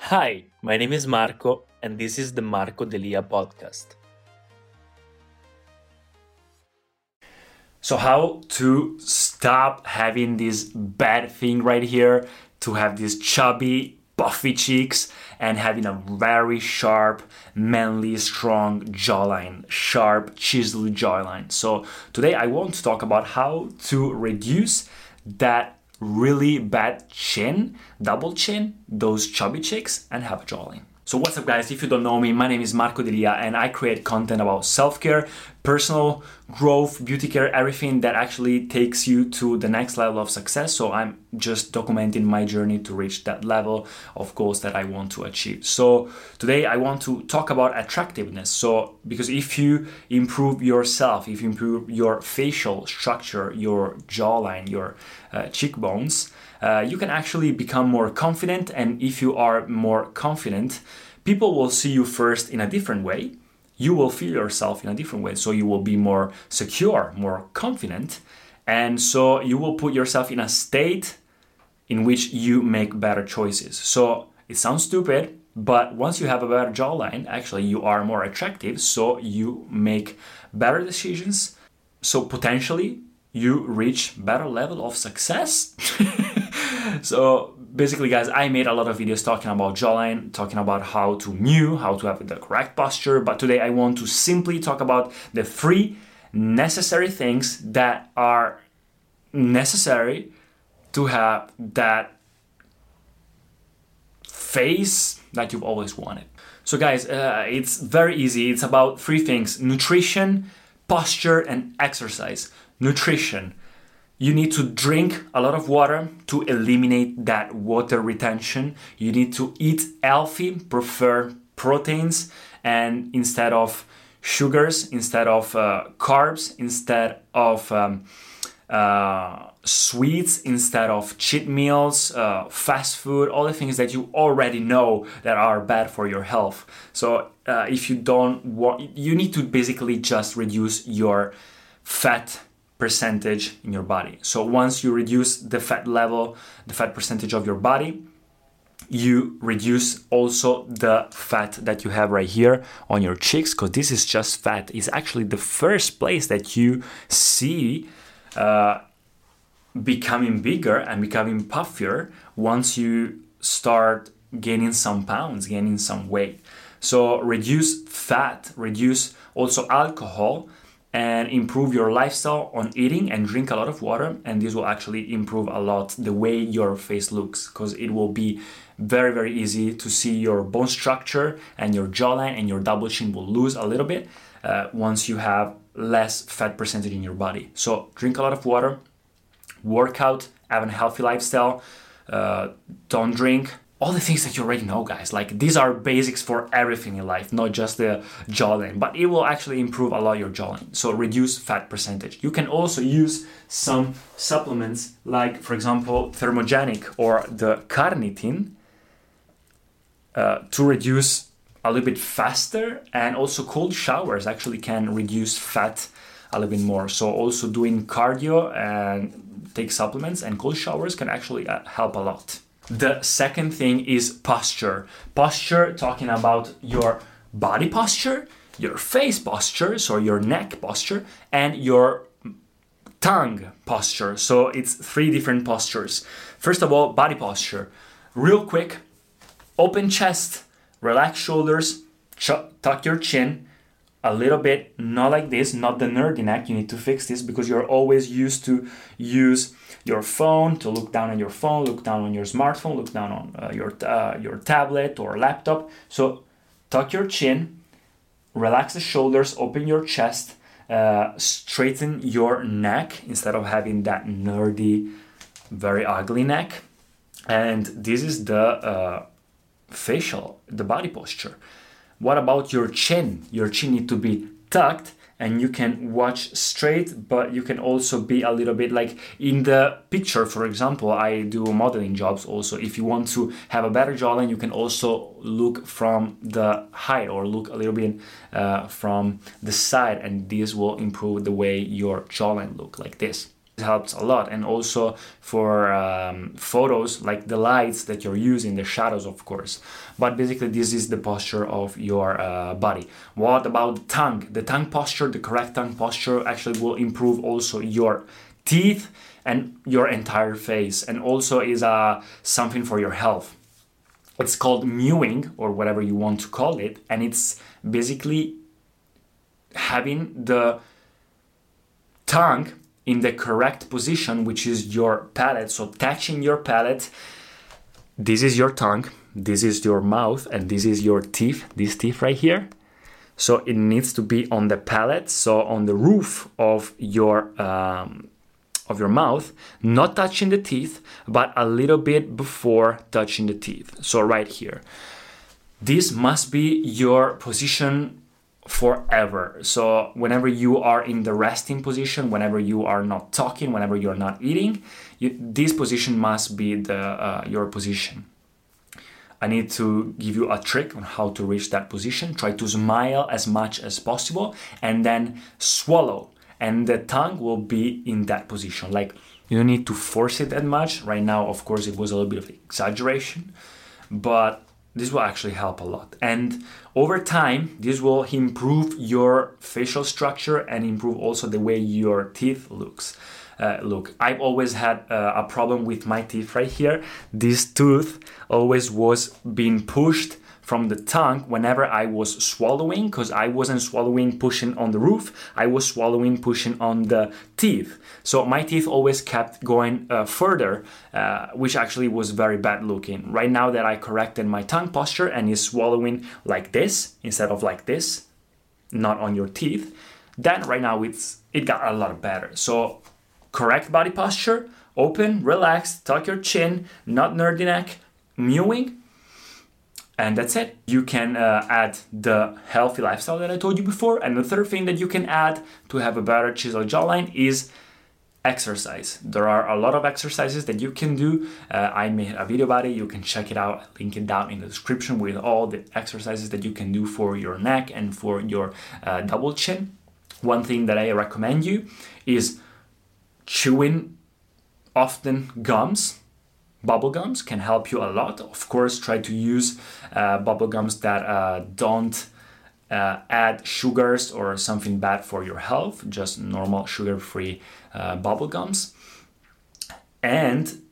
Hi, my name is Marco, and this is the Marco Delia podcast. So, how to stop having this bad thing right here to have these chubby, puffy cheeks and having a very sharp, manly, strong jawline, sharp, chiseled jawline. So, today I want to talk about how to reduce that really bad chin, double chin, those chubby cheeks, and have a jawline. So what's up guys, if you don't know me, my name is Marco Delia and I create content about self-care, personal growth, beauty care, everything that actually takes you to the next level of success. So I'm just documenting my journey to reach that level of goals that I want to achieve. So today I want to talk about attractiveness. So because if you improve yourself, if you improve your facial structure, your jawline, your uh, cheekbones, uh, you can actually become more confident. And if you are more confident, people will see you first in a different way. You will feel yourself in a different way. So you will be more secure, more confident. And so you will put yourself in a state in which you make better choices. So it sounds stupid, but once you have a better jawline, actually you are more attractive. So you make better decisions. So potentially you reach better level of success. so basically guys i made a lot of videos talking about jawline talking about how to mew how to have the correct posture but today i want to simply talk about the three necessary things that are necessary to have that face that you've always wanted. So guys uh, it's very easy. It's about three things nutrition posture and exercise. Nutrition you need to drink a lot of water to eliminate that water retention. You need to eat healthy, prefer proteins, and instead of sugars, instead of uh, carbs, instead of um, uh, sweets, instead of cheat meals, uh, fast food, all the things that you already know that are bad for your health. So uh, if you don't want, you need to basically just reduce your fat percentage in your body. So once you reduce the fat level, the fat percentage of your body, you reduce also the fat that you have right here on your cheeks because this is just fat is actually the first place that you see uh, becoming bigger and becoming puffier once you start gaining some pounds gaining some weight so reduce fat reduce also alcohol and improve your lifestyle on eating and drink a lot of water and this will actually improve a lot the way your face looks because it will be very very easy to see your bone structure and your jawline and your double chin will lose a little bit uh, once you have less fat percentage in your body. So drink a lot of water work out have a healthy lifestyle uh, don't drink all the things that you already know, guys. Like these are basics for everything in life, not just the jawline, but it will actually improve a lot your jawline. So reduce fat percentage. You can also use some supplements like, for example, thermogenic or the carnitine uh, to reduce a little bit faster, and also cold showers actually can reduce fat a little bit more. So also doing cardio and take supplements and cold showers can actually uh, help a lot. The second thing is posture. Posture, talking about your body posture, your face posture, so your neck posture, and your tongue posture. So it's three different postures. First of all, body posture. Real quick, open chest, relax shoulders, ch- tuck your chin a little bit, not like this, not the nerdy neck. You need to fix this because you're always used to use your phone to look down on your phone, look down on your smartphone, look down on uh, your uh, your tablet or laptop. So tuck your chin, relax the shoulders, open your chest, uh, straighten your neck instead of having that nerdy, very ugly neck. And this is the uh, facial, the body posture. What about your chin? Your chin need to be tucked and you can watch straight but you can also be a little bit like in the picture for example i do modeling jobs also if you want to have a better jawline you can also look from the height or look a little bit uh, from the side and this will improve the way your jawline look like this helps a lot. And also for um, photos like the lights that you're using the shadows of course. But basically this is the posture of your uh, body. What about the tongue? The tongue posture the correct tongue posture actually will improve also your teeth and your entire face. And also is uh, something for your health. It's called mewing or whatever you want to call it. And it's basically having the tongue in the correct position, which is your palate. So touching your palate, this is your tongue, this is your mouth, and this is your teeth, this teeth right here. So it needs to be on the palate, so on the roof of your um, of your mouth, not touching the teeth, but a little bit before touching the teeth. So right here. This must be your position forever. So whenever you are in the resting position, whenever you are not talking, whenever you are not eating, you, this position must be the uh, your position. I need to give you a trick on how to reach that position. Try to smile as much as possible and then swallow. And the tongue will be in that position. Like you don't need to force it that much. Right now, of course, it was a little bit of exaggeration, but this will actually help a lot. And over time, this will improve your facial structure and improve also the way your teeth looks. Uh, look, I've always had uh, a problem with my teeth right here. This tooth always was being pushed from the tongue whenever I was swallowing because I wasn't swallowing pushing on the roof, I was swallowing pushing on the teeth. So my teeth always kept going uh, further, uh, which actually was very bad looking. Right now that I corrected my tongue posture and is swallowing like this instead of like this, not on your teeth, then right now it's it got a lot better. So correct body posture, open, relaxed, tuck your chin, not nerdy neck, mewing, and that's it. You can uh, add the healthy lifestyle that I told you before. And the third thing that you can add to have a better chiseled jawline is exercise. There are a lot of exercises that you can do. Uh, I made a video about it. You can check it out. Link it down in the description with all the exercises that you can do for your neck and for your uh, double chin. One thing that I recommend you is chewing often gums bubble gums can help you a lot. Of course, try to use uh, bubble gums that uh, don't uh, add sugars or something bad for your health, just normal sugar free uh, bubble gums. And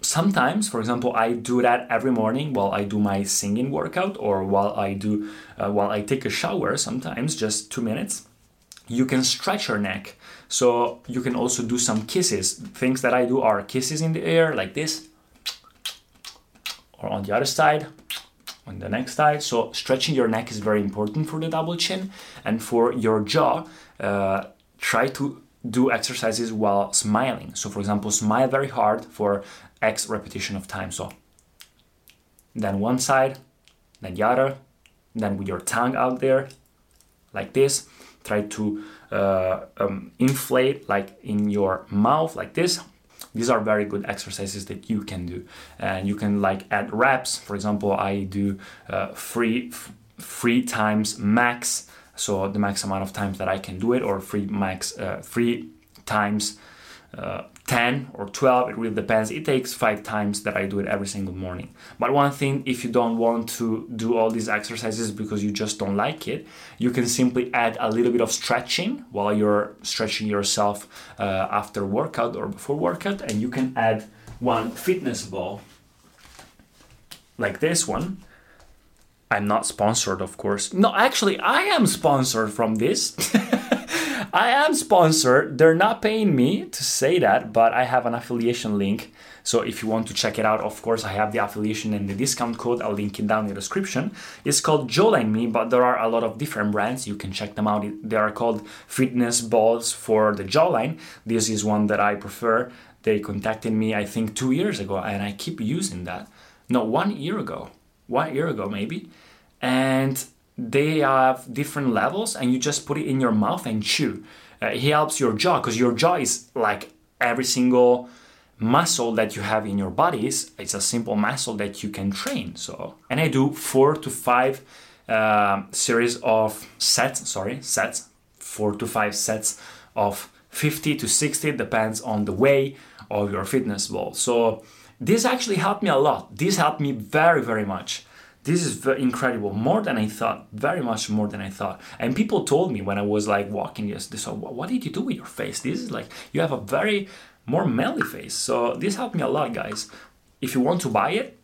sometimes, for example, I do that every morning while I do my singing workout or while I do uh, while I take a shower. Sometimes just two minutes. You can stretch your neck, so you can also do some kisses. Things that I do are kisses in the air, like this or on the other side on the next side. So stretching your neck is very important for the double chin. And for your jaw uh, try to do exercises while smiling. So for example smile very hard for x repetition of time. So then one side then the other then with your tongue out there like this. Try to uh, um, inflate like in your mouth like this these are very good exercises that you can do. And you can like add reps. For example i do uh, three three times max. So the max amount of times that i can do it or three max uh, three times uh, 10 or 12 it really depends. It takes five times that i do it every single morning. But one thing if you don't want to do all these exercises because you just don't like it you can simply add a little bit of stretching while you're stretching yourself uh, after workout or before workout and you can add one fitness ball like this one. I'm not sponsored of course. No actually i am sponsored from this I am sponsored. They're not paying me to say that, but I have an affiliation link. So if you want to check it out, of course, I have the affiliation and the discount code. I'll link it down in the description. It's called Jawline Me, but there are a lot of different brands. You can check them out. They are called fitness balls for the jawline. This is one that I prefer. They contacted me, I think, two years ago, and I keep using that. No, one year ago one year ago maybe, and they have different levels, and you just put it in your mouth and chew. Uh, it helps your jaw because your jaw is like every single muscle that you have in your body it's a simple muscle that you can train. So and i do four to five uh, series of sets sorry sets four to five sets of 50 to 60 depends on the way of your fitness level so this actually helped me a lot. This helped me very very much this is incredible more than i thought very much more than i thought and people told me when i was like walking yesterday so what did you do with your face this is like you have a very more manly face. So this helped me a lot, guys. If you want to buy it,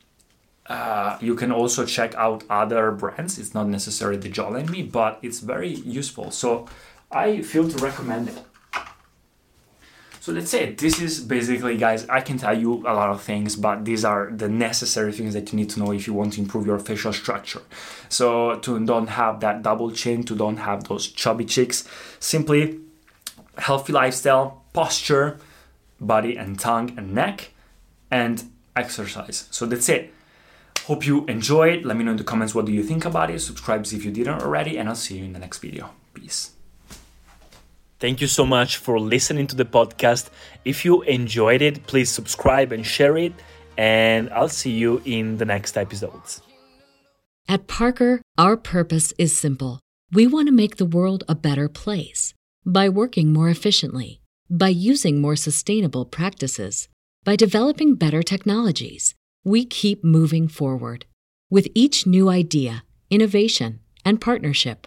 uh, you can also check out other brands. It's not necessarily the Jawline Me, but it's very useful. So I feel to recommend it. So let's say this is basically, guys, I can tell you a lot of things, but these are the necessary things that you need to know if you want to improve your facial structure. So to don't have that double chin, to don't have those chubby cheeks, simply healthy lifestyle, posture, body and tongue and neck, and exercise. So that's it. Hope you enjoyed. Let me know in the comments what do you think about it. Subscribe if you didn't already, and I'll see you in the next video. Peace. Thank you so much for listening to the podcast. If you enjoyed it, please subscribe and share it, and I'll see you in the next episodes. At Parker, our purpose is simple. We want to make the world a better place by working more efficiently by using more sustainable practices, by developing better technologies, we keep moving forward. With each new idea, innovation, and partnership,